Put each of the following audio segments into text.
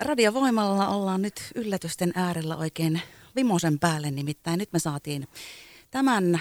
Radiovoimalla ollaan nyt yllätysten äärellä oikein vimosen päälle, nimittäin nyt me saatiin tämän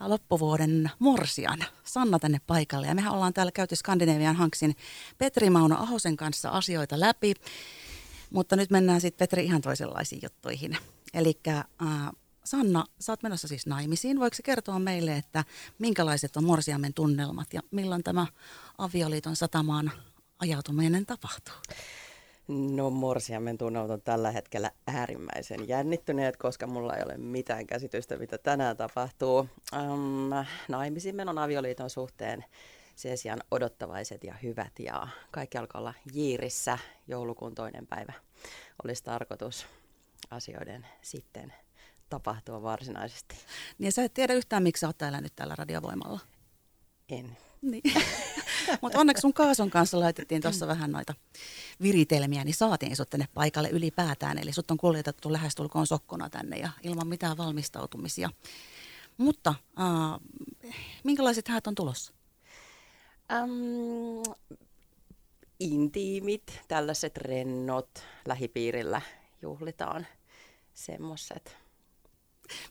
loppuvuoden morsian Sanna tänne paikalle. Ja mehän ollaan täällä käyty Skandinavian Hanksin Petri Mauno Ahosen kanssa asioita läpi, mutta nyt mennään sitten Petri ihan toisenlaisiin juttuihin. Eli äh, Sanna, sä oot menossa siis naimisiin. Voiko kertoa meille, että minkälaiset on morsiamen tunnelmat ja milloin tämä avioliiton satamaan ajautuminen tapahtuu? No morsiamen tunnelmat on tällä hetkellä äärimmäisen jännittyneet, koska mulla ei ole mitään käsitystä, mitä tänään tapahtuu. Um, naimisiin menon avioliiton suhteen sen sijaan odottavaiset ja hyvät ja kaikki alkaa olla jiirissä joulukuun toinen päivä. Olisi tarkoitus asioiden sitten tapahtua varsinaisesti. Niin sä et tiedä yhtään, miksi sä oot täällä nyt täällä radiovoimalla? En. Niin. Mutta onneksi sun Kaason kanssa laitettiin tuossa vähän noita viritelmiä, niin saatiin sut tänne paikalle ylipäätään. Eli sut on kuljetettu lähestulkoon sokkona tänne ja ilman mitään valmistautumisia. Mutta äh, minkälaiset häät on tulossa? Um, intiimit, tällaiset rennot, lähipiirillä juhlitaan semmoiset.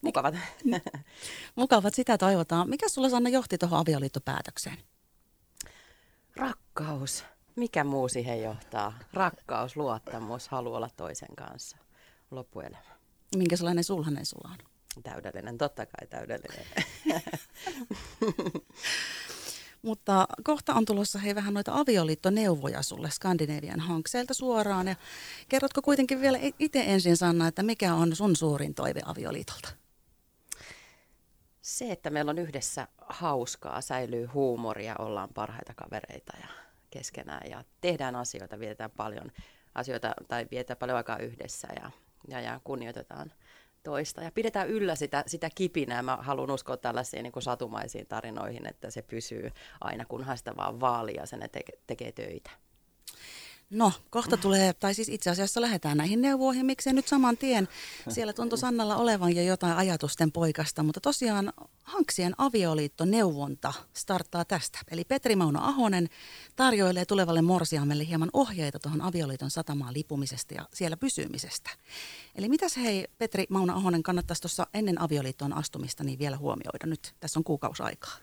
Mukavat. Mukavat, sitä toivotaan. Mikä sulla Sanna johti tuohon avioliittopäätökseen? Rakkaus. Mikä muu siihen johtaa? Rakkaus, luottamus, halu olla toisen kanssa. Loppuelämä. Minkä sellainen sulhanen sulla on? Täydellinen, totta kai täydellinen. Mutta kohta on tulossa hei vähän noita avioliittoneuvoja sulle Skandinavian hankseelta suoraan. Ja kerrotko kuitenkin vielä itse ensin Sanna, että mikä on sun suurin toive avioliitolta? Se, että meillä on yhdessä hauskaa, säilyy huumoria, ollaan parhaita kavereita ja keskenään ja tehdään asioita, vietetään paljon asioita tai vietetään paljon aikaa yhdessä ja, ja, ja kunnioitetaan toista ja pidetään yllä sitä, sitä kipinää. Mä haluan uskoa tällaisiin niin satumaisiin tarinoihin, että se pysyy aina, kunhan sitä vaan vaalia sen teke, tekee töitä. No, kohta tulee, tai siis itse asiassa lähdetään näihin neuvoihin, miksei nyt saman tien. Siellä tuntui Sannalla olevan jo jotain ajatusten poikasta, mutta tosiaan Hanksien avioliitto-neuvonta starttaa tästä. Eli Petri Mauno Ahonen tarjoilee tulevalle morsiamelle hieman ohjeita tuohon avioliiton satamaan lipumisesta ja siellä pysymisestä. Eli mitäs hei Petri Mauno Ahonen kannattaisi tuossa ennen avioliittoon astumista niin vielä huomioida nyt? Tässä on kuukausi aikaa.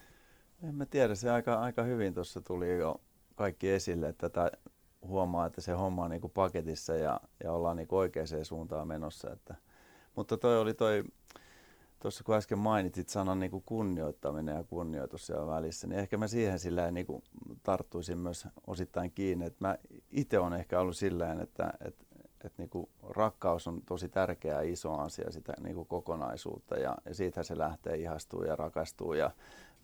En mä tiedä, se aika, aika hyvin tuossa tuli jo kaikki esille, että tätä huomaa, että se homma on niin kuin paketissa ja, ja ollaan niin kuin oikeaan suuntaan menossa. Että, mutta toi oli toi, tuossa kun äsken mainitsit sanan niin kuin kunnioittaminen ja kunnioitus siellä välissä, niin ehkä mä siihen sillä niin kuin tarttuisin myös osittain kiinni. Että mä itse olen ehkä ollut sillä että, että, että niin kuin rakkaus on tosi tärkeä iso asia sitä niin kuin kokonaisuutta ja, ja siitä se lähtee ihastuu ja rakastuu ja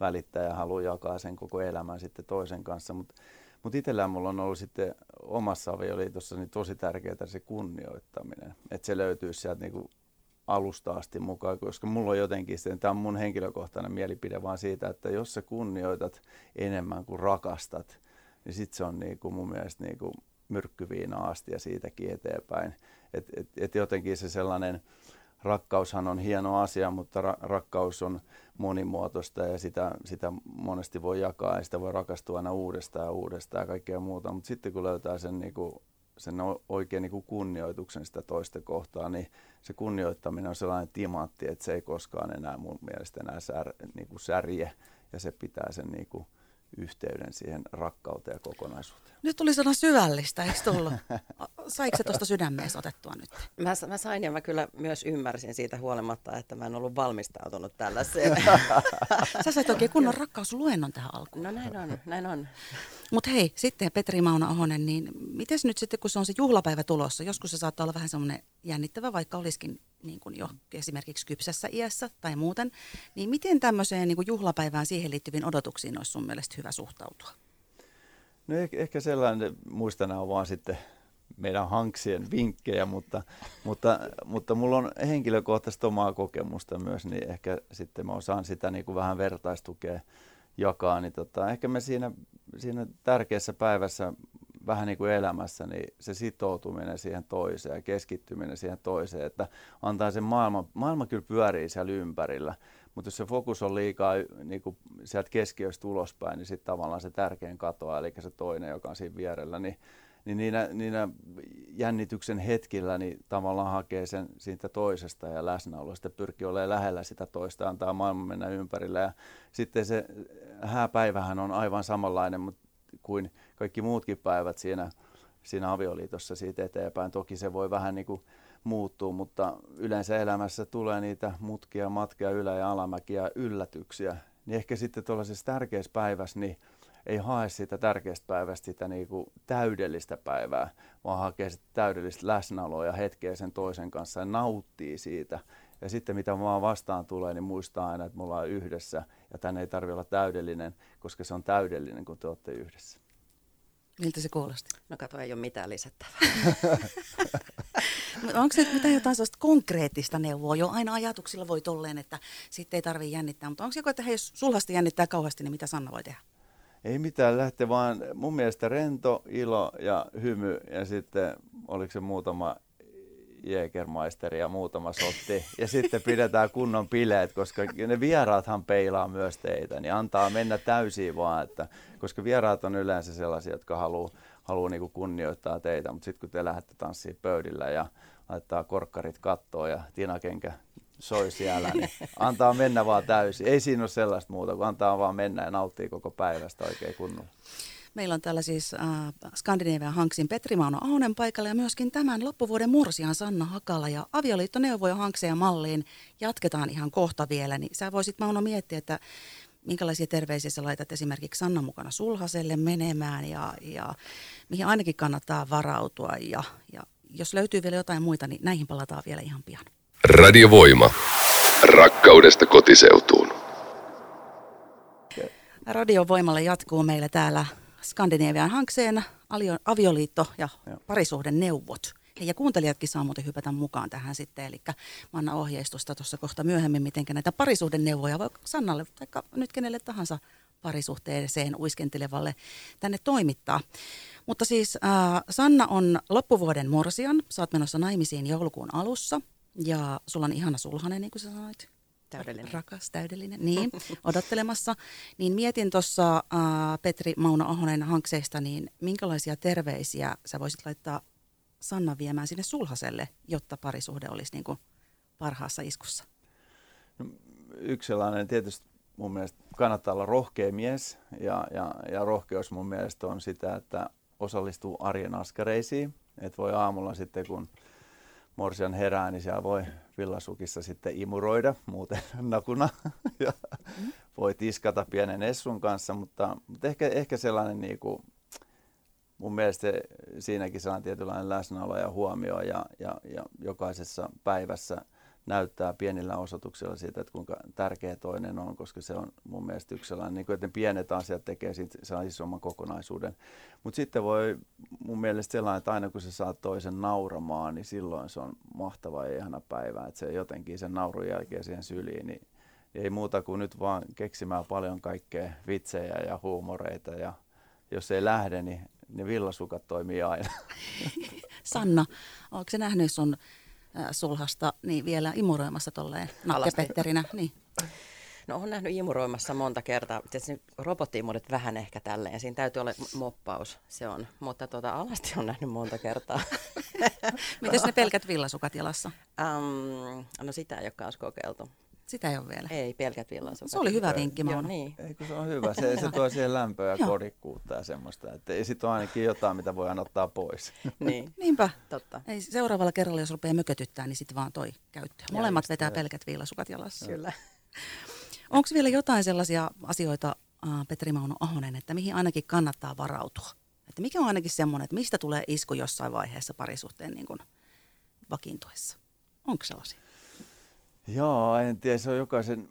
välittää ja haluaa jakaa sen koko elämän sitten toisen kanssa. Mutta mutta itsellään mulla on ollut sitten omassa avioliitossa niin tosi tärkeää se kunnioittaminen, että se löytyy sieltä niinku alusta asti mukaan, koska mulla on jotenkin, tämä on mun henkilökohtainen mielipide vaan siitä, että jos sä kunnioitat enemmän kuin rakastat, niin sitten se on niinku mun mielestä niinku myrkkyviina asti ja siitäkin eteenpäin. Et, et, et jotenkin se sellainen, rakkaushan on hieno asia, mutta ra- rakkaus on monimuotoista ja sitä, sitä monesti voi jakaa ja sitä voi rakastua aina uudestaan ja uudestaan ja kaikkea muuta. Mutta sitten kun löytää sen, niin kuin, sen oikein niin kuin kunnioituksen sitä toista kohtaa, niin se kunnioittaminen on sellainen timantti, että se ei koskaan enää mun mielestä enää sär, niin kuin särje ja se pitää sen niin kuin, yhteyden siihen rakkauteen ja kokonaisuuteen. Nyt tuli sana syvällistä, eikö tullut? Saiko se tuosta sydämeessä otettua nyt? Mä, mä sain ja mä kyllä myös ymmärsin siitä huolimatta, että mä en ollut valmistautunut tällaiseen. Sä sait oikein kunnon rakkausluennon tähän alkuun. No näin on, näin on. Mutta hei, sitten Petri Mauna Ahonen, niin miten nyt sitten, kun se on se juhlapäivä tulossa, joskus se saattaa olla vähän semmoinen jännittävä, vaikka olisikin niin kuin jo esimerkiksi kypsässä iässä tai muuten, niin miten tämmöiseen niin kuin juhlapäivään siihen liittyviin odotuksiin olisi sun mielestä hyvä suhtautua? No ehkä, ehkä sellainen, muistan on vaan sitten meidän hanksien vinkkejä, mutta, mutta, mutta mulla on henkilökohtaisesti omaa kokemusta myös, niin ehkä sitten mä osaan sitä niin kuin vähän vertaistukea jakaa, niin tota, ehkä me siinä, siinä tärkeässä päivässä vähän niin kuin elämässä, niin se sitoutuminen siihen toiseen ja keskittyminen siihen toiseen, että antaa sen maailma, maailma kyllä pyörii siellä ympärillä, mutta jos se fokus on liikaa niin kuin sieltä keskiöstä ulospäin, niin sitten tavallaan se tärkein katoaa, eli se toinen, joka on siinä vierellä, niin niin niinä, niinä jännityksen hetkillä niin tavallaan hakee sen siitä toisesta ja läsnäolosta, pyrkii olemaan lähellä sitä toista, antaa maailman mennä ympärillä. Ja sitten se hääpäivähän on aivan samanlainen kuin kaikki muutkin päivät siinä, siinä avioliitossa siitä eteenpäin. Toki se voi vähän niin kuin muuttuu, mutta yleensä elämässä tulee niitä mutkia, matkia, ylä- ja alamäkiä, yllätyksiä. Niin ehkä sitten tuollaisessa tärkeässä päivässä, niin ei hae sitä tärkeästä päivästä sitä niin kuin täydellistä päivää, vaan hakee sitä täydellistä läsnäoloa ja hetkeä sen toisen kanssa ja nauttii siitä. Ja sitten mitä vaan vastaan tulee, niin muistaa aina, että me ollaan yhdessä ja tänne ei tarvitse olla täydellinen, koska se on täydellinen, kun te olette yhdessä. Miltä se kuulosti? No kato, ei ole mitään lisättävää. Onko se mitään jotain sellaista konkreettista neuvoa? Jo aina ajatuksilla voi tolleen, että sitten ei tarvitse jännittää, mutta onko joku, että hei, jos sulhasti jännittää kauheasti, niin mitä Sanna voi tehdä? Ei mitään lähteä, vaan mun mielestä rento, ilo ja hymy ja sitten oliko se muutama Jägermaisteri ja muutama sotti. Ja sitten pidetään kunnon bileet, koska ne vieraathan peilaa myös teitä, niin antaa mennä täysin vaan, että, koska vieraat on yleensä sellaisia, jotka haluaa haluu niinku kunnioittaa teitä, mutta sitten kun te lähdette tanssiin pöydillä ja laittaa korkkarit kattoon ja tinakenkä soi siellä, niin antaa mennä vaan täysin. Ei siinä ole sellaista muuta, kuin antaa vaan mennä ja nauttii koko päivästä oikein kunnolla. Meillä on täällä siis äh, Skandinavian Hanksin Petri Mauno Ahonen paikalla ja myöskin tämän loppuvuoden mursian Sanna Hakala ja avioliittoneuvoja Hankseen malliin jatketaan ihan kohta vielä. Niin sä voisit Mauno miettiä, että minkälaisia terveisiä sä laitat esimerkiksi Sanna mukana sulhaselle menemään ja, ja mihin ainakin kannattaa varautua ja, ja jos löytyy vielä jotain muita, niin näihin palataan vielä ihan pian. Radiovoima. Rakkaudesta kotiseutuun. Radiovoimalla jatkuu meillä täällä Skandinavian hankseen avioliitto ja parisuhden neuvot. Ja kuuntelijatkin saa muuten hypätä mukaan tähän sitten, eli mä annan ohjeistusta tuossa kohta myöhemmin, miten näitä parisuhdenneuvoja voi Sannalle, vaikka nyt kenelle tahansa parisuhteeseen uiskentelevalle tänne toimittaa. Mutta siis äh, Sanna on loppuvuoden morsian, sä oot menossa naimisiin joulukuun alussa ja sulla on ihana sulhanen, niin kuin sä sanoit. Täydellinen. Rakas, täydellinen, niin, odottelemassa. Niin mietin tuossa äh, Petri Mauno Ahonen hankseista, niin minkälaisia terveisiä sä voisit laittaa Sanna viemään sinne sulhaselle, jotta parisuhde olisi niin kuin parhaassa iskussa? No, yksi sellainen tietysti mun mielestä kannattaa olla rohkea mies ja, ja, ja rohkeus mun mielestä on sitä, että osallistuu arjen askareisiin. Että voi aamulla sitten kun morsian herää, niin siellä voi villasukissa sitten imuroida muuten nakuna ja mm. voi tiskata pienen Essun kanssa, mutta, mutta ehkä, ehkä sellainen niin kuin, mun mielestä siinäkin sellainen tietynlainen läsnäolo ja huomio ja, ja, ja jokaisessa päivässä näyttää pienillä osoituksilla siitä, että kuinka tärkeä toinen on, koska se on mun mielestä yksi sellainen, niin kuin, että ne pienet asiat tekee siitä sellainen isomman kokonaisuuden. Mutta sitten voi mun mielestä sellainen, että aina kun sä saat toisen nauramaan, niin silloin se on mahtava ja ihana päivä, että se jotenkin sen naurun jälkeen siihen syliin, niin ei muuta kuin nyt vaan keksimään paljon kaikkea vitsejä ja huumoreita ja jos ei lähde, niin ne villasukat toimii aina. Sanna, onko se nähnyt sun sulhasta niin vielä imuroimassa tolleen nakkepetterinä? Niin. No on nähnyt imuroimassa monta kertaa. Tietysti robottiimurit vähän ehkä tälleen. Siinä täytyy olla moppaus, se on. Mutta tuota, alasti on nähnyt monta kertaa. Miten ne pelkät villasukat jalassa? Um, no sitä ei ole kokeiltu. Sitä ei ole vielä. Ei, pelkät villasukat. Se oli hyvä vinkki, Joo, niin. Eikö se on hyvä? Se, se tuo siihen lämpöä ja kodikkuutta ja semmoista. Että ei sitten ole ainakin jotain, mitä voi ottaa pois. niin. Niinpä. Totta. Ei, seuraavalla kerralla, jos rupeaa mökötyttää, niin sitten vaan toi käyttöön. Molemmat vetää joo. pelkät villasukat jalassa. Kyllä. Onko vielä jotain sellaisia asioita, Petri Mauno Ahonen, että mihin ainakin kannattaa varautua? Että mikä on ainakin semmoinen, että mistä tulee isku jossain vaiheessa parisuhteen niin kuin vakiintuessa? Onko sellaisia? Joo, en tiedä, se on jokaisen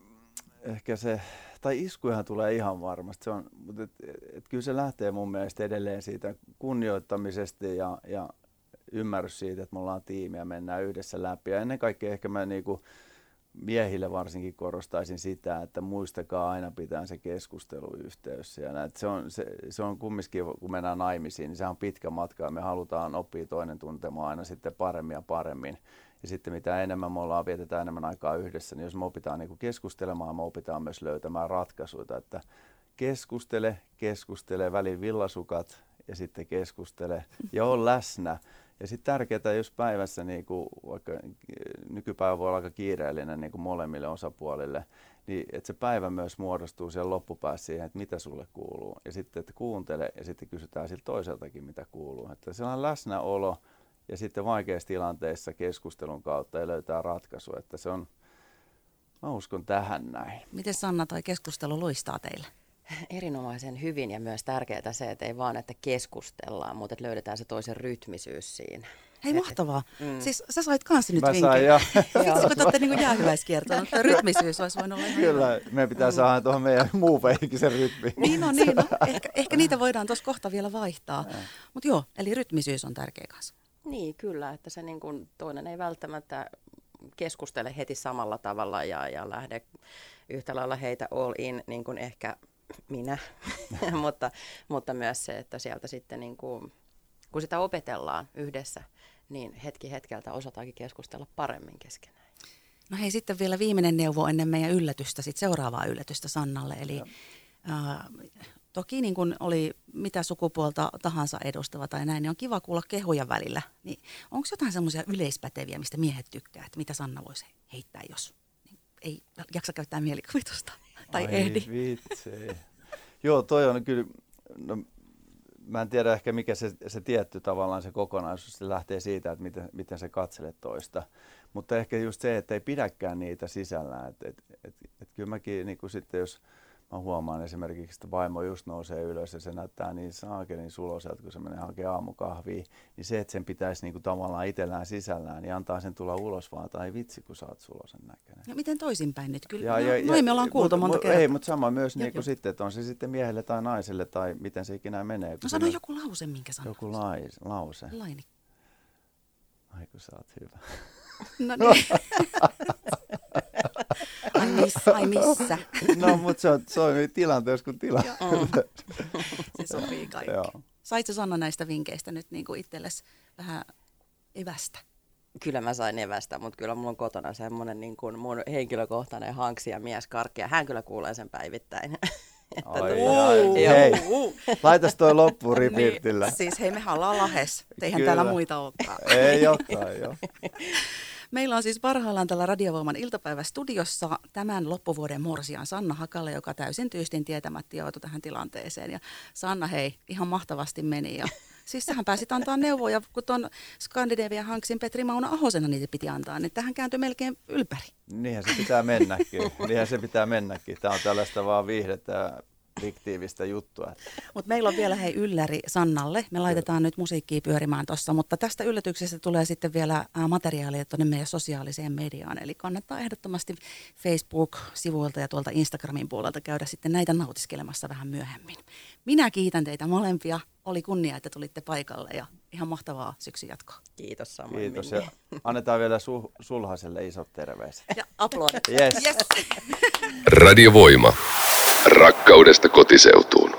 ehkä se, tai iskujahan tulee ihan varmasti, se on, mutta et, et, kyllä se lähtee mun mielestä edelleen siitä kunnioittamisesta ja, ja ymmärrys siitä, että me ollaan tiimi ja mennään yhdessä läpi. Ja ennen kaikkea ehkä mä niinku miehille varsinkin korostaisin sitä, että muistakaa aina pitää se keskusteluyhteys. Ja se, on, se, se on kumminkin, kun mennään naimisiin, niin se on pitkä matka ja me halutaan oppia toinen tuntemaan aina sitten paremmin ja paremmin. Ja sitten mitä enemmän me ollaan, vietetään enemmän aikaa yhdessä, niin jos me opitaan niin keskustelemaan, me opitaan myös löytämään ratkaisuja, että keskustele, keskustele, välin villasukat ja sitten keskustele ja on läsnä. Ja sitten tärkeää, jos päivässä, niin kuin, vaikka nykypäivä voi olla aika kiireellinen niin kuin molemmille osapuolille, niin että se päivä myös muodostuu siellä loppupäässä siihen, että mitä sulle kuuluu. Ja sitten, että kuuntele ja sitten kysytään siltä toiseltakin, mitä kuuluu. Että sellainen läsnäolo ja sitten vaikeissa tilanteissa keskustelun kautta ja löytää ratkaisu, että se on, mä uskon tähän näin. Miten Sanna toi keskustelu luistaa teille? Erinomaisen hyvin ja myös tärkeää se, että ei vaan, että keskustellaan, mutta että löydetään se toisen rytmisyys siinä. Hei, mahtavaa. Mm. Siis sä sait kanssa nyt Mä vinkin. sain, joo. Kun te olette niin jäähyväiskiertoa, mutta rytmisyys olisi voinut olla ihan Kyllä, meidän pitää saada tuohon meidän muu sen rytmiin. Niin on, niin on. Ehkä, ehkä niitä voidaan tuossa kohta vielä vaihtaa. Mutta joo, eli rytmisyys on tärkeä kanssa. Niin, kyllä, että se niin kuin, toinen ei välttämättä keskustele heti samalla tavalla ja, ja lähde yhtä lailla heitä all in, niin kuin ehkä minä, mutta, mutta myös se, että sieltä sitten niin kuin, kun sitä opetellaan yhdessä, niin hetki hetkeltä osataankin keskustella paremmin keskenään. No hei, sitten vielä viimeinen neuvo ennen meidän yllätystä, sitten seuraavaa yllätystä Sannalle. Eli äh, toki niin kun oli mitä sukupuolta tahansa edustava tai näin, niin on kiva kuulla kehuja välillä. Niin onko jotain semmoisia yleispäteviä, mistä miehet tykkää, että mitä Sanna voisi heittää, jos ei jaksa käyttää mielikuvitusta tai Ai ehdi? vitsi. Joo, toi on kyllä, no, mä en tiedä ehkä mikä se, se tietty tavallaan se kokonaisuus, se lähtee siitä, että miten, miten se katselet toista. Mutta ehkä just se, että ei pidäkään niitä sisällään. Että et, et, et kyllä mäkin niin sitten, jos mä huomaan esimerkiksi, että vaimo just nousee ylös ja se näyttää niin saakelin suloselta, kun se menee hakemaan aamukahvia, niin se, että sen pitäisi niin kuin tavallaan itsellään sisällään, niin antaa sen tulla ulos vaan, tai vitsi, kun sä oot sulosen näköinen. No miten toisinpäin nyt? Kyllä, ja, ja, ja, noin me ollaan kuultu mut, monta kertaa. Ei, mutta sama myös niin kuin sitten, että on se sitten miehelle tai naiselle tai miten se ikinä menee. No sano joku lause, minkä sanoo. Joku lais, lause. Laini. Ai kun sä oot hyvä. No niin. missä, ai missä. No, mutta se on, se on tilanteessa kuin tila. Se sopii kaikki. Joo. Saitko Sanna näistä vinkkeistä nyt niin kuin itsellesi vähän evästä? Kyllä mä sain evästä, mutta kyllä mulla on kotona semmoinen niin kuin mun henkilökohtainen hanksija mies karkkia. Hän kyllä kuulee sen päivittäin. Että ai, Joo. hei, laitas toi loppuun ripiirtillä. Niin, siis hei, mehän ollaan lahes. Eihän Kyllä. täällä muita olekaan. Ei olekaan, joo. Meillä on siis parhaillaan tällä Radiovoiman iltapäivästudiossa tämän loppuvuoden morsian Sanna Hakalle, joka täysin tyystin tietämättä joutui tähän tilanteeseen. Ja Sanna, hei, ihan mahtavasti meni. Ja siis sähän pääsit antaa neuvoja, kun tuon Skandinavian Hanksin Petri Mauna Ahosena niitä piti antaa, niin tähän kääntyi melkein ylpäri. Niinhän se pitää mennäkin. Niinhän se pitää mennäkin. Tämä on tällaista vaan viihdettä fiktiivistä juttua. Mutta meillä on vielä hei ylläri Sannalle. Me laitetaan nyt musiikkia pyörimään tuossa, mutta tästä yllätyksestä tulee sitten vielä ää, materiaalia tuonne meidän sosiaaliseen mediaan. Eli kannattaa ehdottomasti Facebook-sivuilta ja tuolta Instagramin puolelta käydä sitten näitä nautiskelemassa vähän myöhemmin. Minä kiitän teitä molempia. Oli kunnia, että tulitte paikalle ja ihan mahtavaa syksyn jatkoa. Kiitos samoin Kiitos. Minni. Ja annetaan vielä su- sulhaselle isot terveiset. Ja aplodit. Yes. Yes. Radiovoima. Rakkaudesta kotiseutuun.